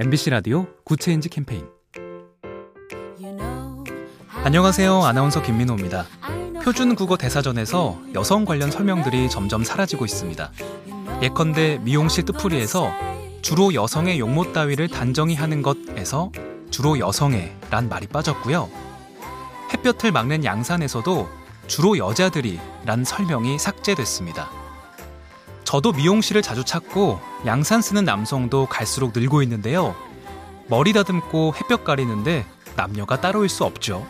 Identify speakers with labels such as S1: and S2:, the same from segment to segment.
S1: MBC 라디오 Good Change 캠페인 안녕하세요. 아나운서 김민호입니다. 표준 국어 대사전에서 여성 관련 설명들이 점점 사라지고 있습니다. 예컨대 미용실 뜻풀이에서 주로 여성의 용모 따위를 단정히 하는 것에서 주로 여성의 란 말이 빠졌고요. 햇볕을 막는 양산에서도 주로 여자들이 란 설명이 삭제됐습니다. 저도 미용실을 자주 찾고 양산 쓰는 남성도 갈수록 늘고 있는데요. 머리 다듬고 햇볕 가리는데 남녀가 따로일 수 없죠.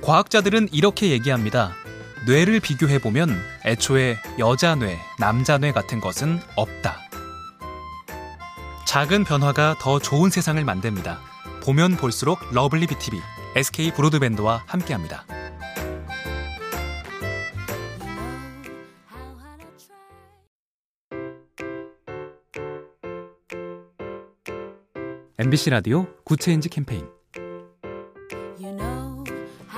S1: 과학자들은 이렇게 얘기합니다. 뇌를 비교해보면 애초에 여자 뇌, 남자 뇌 같은 것은 없다. 작은 변화가 더 좋은 세상을 만듭니다. 보면 볼수록 lovely B tv SK 브로드밴드와 함께합니다. MBC 라디오 Good Change 캠페인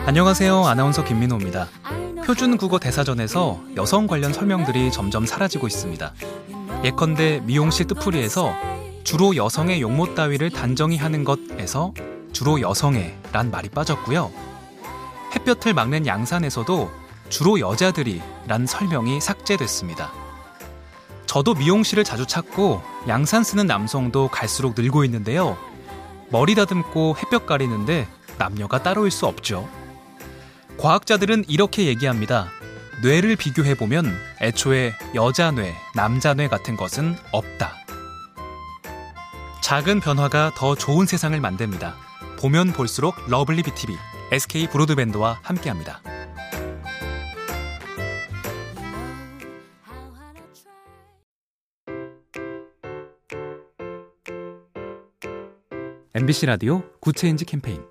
S1: 안녕하세요. 아나운서 김민호입니다. 표준 국어 대사전에서 여성 관련 설명들이 점점 사라지고 있습니다. 예컨대 미용실 뜻풀이에서 주로 여성의 용모 따위를 단정히 하는 것에서 주로 여성의 란 말이 빠졌고요. 햇볕을 막는 양산에서도 주로 여자들이 란 설명이 삭제됐습니다. 저도 미용실을 자주 찾고 양산 쓰는 남성도 갈수록 늘고 있는데요. 머리 다듬고 햇볕 가리는데 남녀가 따로일 수 없죠. 과학자들은 이렇게 얘기합니다. 뇌를 비교해보면 애초에 여자 뇌, 남자 뇌 같은 것은 없다. 작은 변화가 더 좋은 세상을 만듭니다. 보면 볼수록 lovely B tv SK 브로드밴드와 함께합니다. MBC 라디오 Good Change 캠페인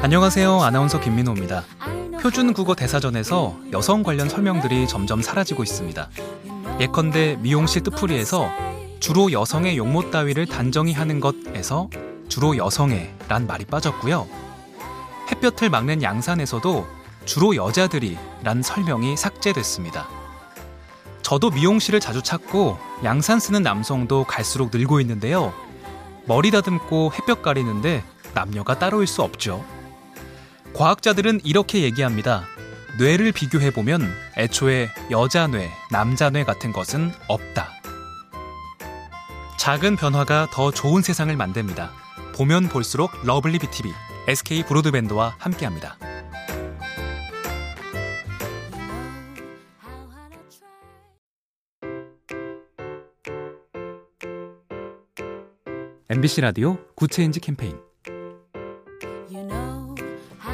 S1: 안녕하세요. 아나운서 김민호입니다. 표준 국어 대사전에서 여성 관련 설명들이 점점 사라지고 있습니다. 예컨대 미용실 뜻풀이에서 주로 여성의 용모 따위를 단정히 하는 것에서 주로 여성의 란 말이 빠졌고요. 햇볕을 막는 양산에서도 주로 여자들이 란 설명이 삭제됐습니다. 저도 미용실을 자주 찾고 양산 쓰는 남성도 갈수록 늘고 있는데요. 머리 다듬고 햇볕 가리는데 남녀가 따로일 수 없죠. 과학자들은 이렇게 얘기합니다. 뇌를 비교해보면 애초에 여자 뇌, 남자 뇌 같은 것은 없다. 작은 변화가 더 좋은 세상을 만듭니다. 보면 볼수록 lovely B tv SK 브로드밴드와 함께합니다. MBC 라디오 Good Change 캠페인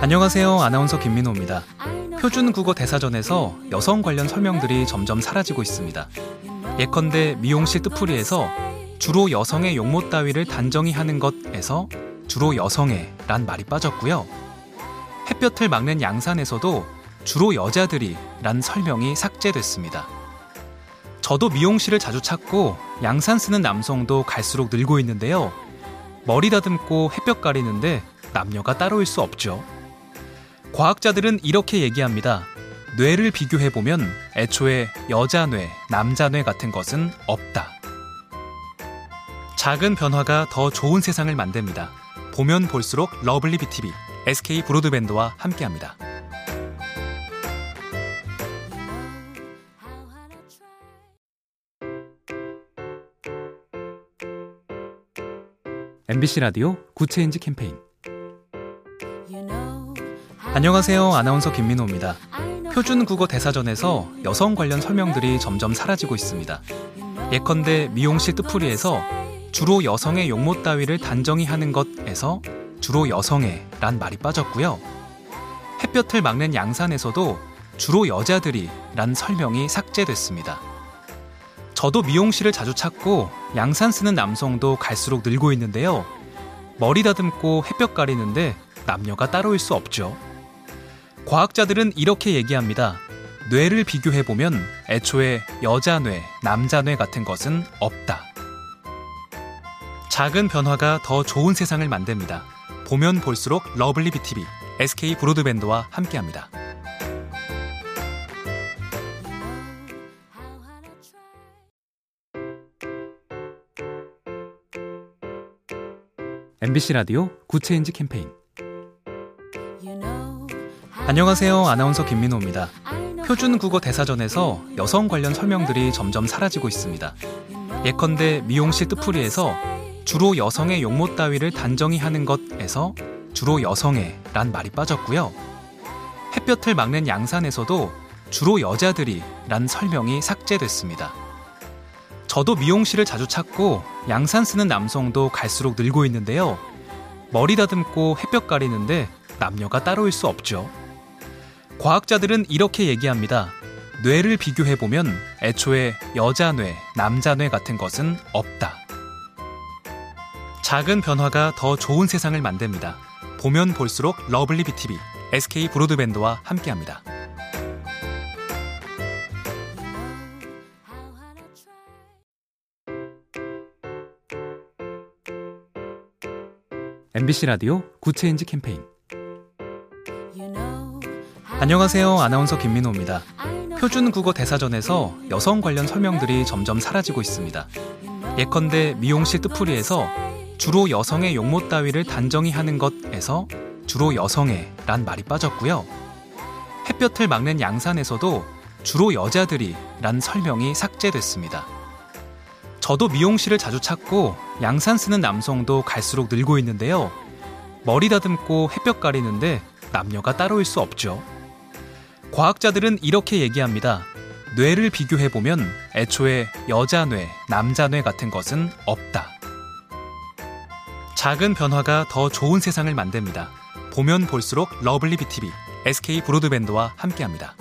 S1: 안녕하세요. 아나운서 김민호입니다. 표준 국어 대사전에서 여성 관련 설명들이 점점 사라지고 있습니다. 예컨대 미용실 뜻풀이에서 주로 여성의 용모 따위를 단정히 하는 것에서 주로 여성의 란 말이 빠졌고요. 햇볕을 막는 양산에서도 주로 여자들이 란 설명이 삭제됐습니다. 저도 미용실을 자주 찾고 양산 쓰는 남성도 갈수록 늘고 있는데요. 머리 다듬고 햇볕 가리는데 남녀가 따로일 수 없죠. 과학자들은 이렇게 얘기합니다. 뇌를 비교해보면 애초에 여자 뇌, 남자 뇌 같은 것은 없다. 작은 변화가 더 좋은 세상을 만듭니다. 보면 볼수록 lovely B tv SK 브로드밴드와 함께합니다. MBC 라디오 Good Change 캠페인 안녕하세요. 아나운서 김민호입니다. 표준 국어 대사전에서 여성 관련 설명들이 점점 사라지고 있습니다. 예컨대 미용실 뜻풀이에서 주로 여성의 용모 따위를 단정히 하는 것에서 주로 여성의 란 말이 빠졌고요. 햇볕을 막는 양산에서도 주로 여자들이 란 설명이 삭제됐습니다. 저도 미용실을 자주 찾고 양산 쓰는 남성도 갈수록 늘고 있는데요. 머리 다듬고 햇볕 가리는데 남녀가 따로일 수 없죠. 과학자들은 이렇게 얘기합니다. 뇌를 비교해보면 애초에 여자 뇌, 남자 뇌 같은 것은 없다. 작은 변화가 더 좋은 세상을 만듭니다. 보면 볼수록 lovely B tv SK 브로드밴드와 함께합니다. MBC 라디오 Good Change 캠페인 안녕하세요. 아나운서 김민호입니다. 표준 국어 대사전에서 여성 관련 설명들이 점점 사라지고 있습니다. 예컨대 미용실 뜻풀이에서 주로 여성의 용모 따위를 단정히 하는 것에서 주로 여성의 란 말이 빠졌고요. 햇볕을 막는 양산에서도 주로 여자들이 란 설명이 삭제됐습니다. 저도 미용실을 자주 찾고 양산 쓰는 남성도 갈수록 늘고 있는데요. 머리 다듬고 햇볕 가리는데 남녀가 따로일 수 없죠. 과학자들은 이렇게 얘기합니다. 뇌를 비교해보면 애초에 여자 뇌, 남자 뇌 같은 것은 없다. 작은 변화가 더 좋은 세상을 만듭니다. 보면 볼수록 러블리 BTV, SK 브로드밴드와 함께합니다. MBC 라디오 Good Change 캠페인 안녕하세요. 아나운서 김민호입니다. 표준 국어 대사전에서 여성 관련 설명들이 점점 사라지고 있습니다. 예컨대 미용실 뜻풀이에서 주로 여성의 용모 따위를 단정히 하는 것에서 주로 여성의 란 말이 빠졌고요. 햇볕을 막는 양산에서도 주로 여자들이 란 설명이 삭제됐습니다. 저도 미용실을 자주 찾고 양산 쓰는 남성도 갈수록 늘고 있는데요. 머리 다듬고 햇볕 가리는데 남녀가 따로일 수 없죠. 과학자들은 이렇게 얘기합니다. 뇌를 비교해보면 애초에 여자 뇌, 남자 뇌 같은 것은 없다. 작은 변화가 더 좋은 세상을 만듭니다. 보면 볼수록 러블리 BTV, SK 브로드밴드와 함께합니다.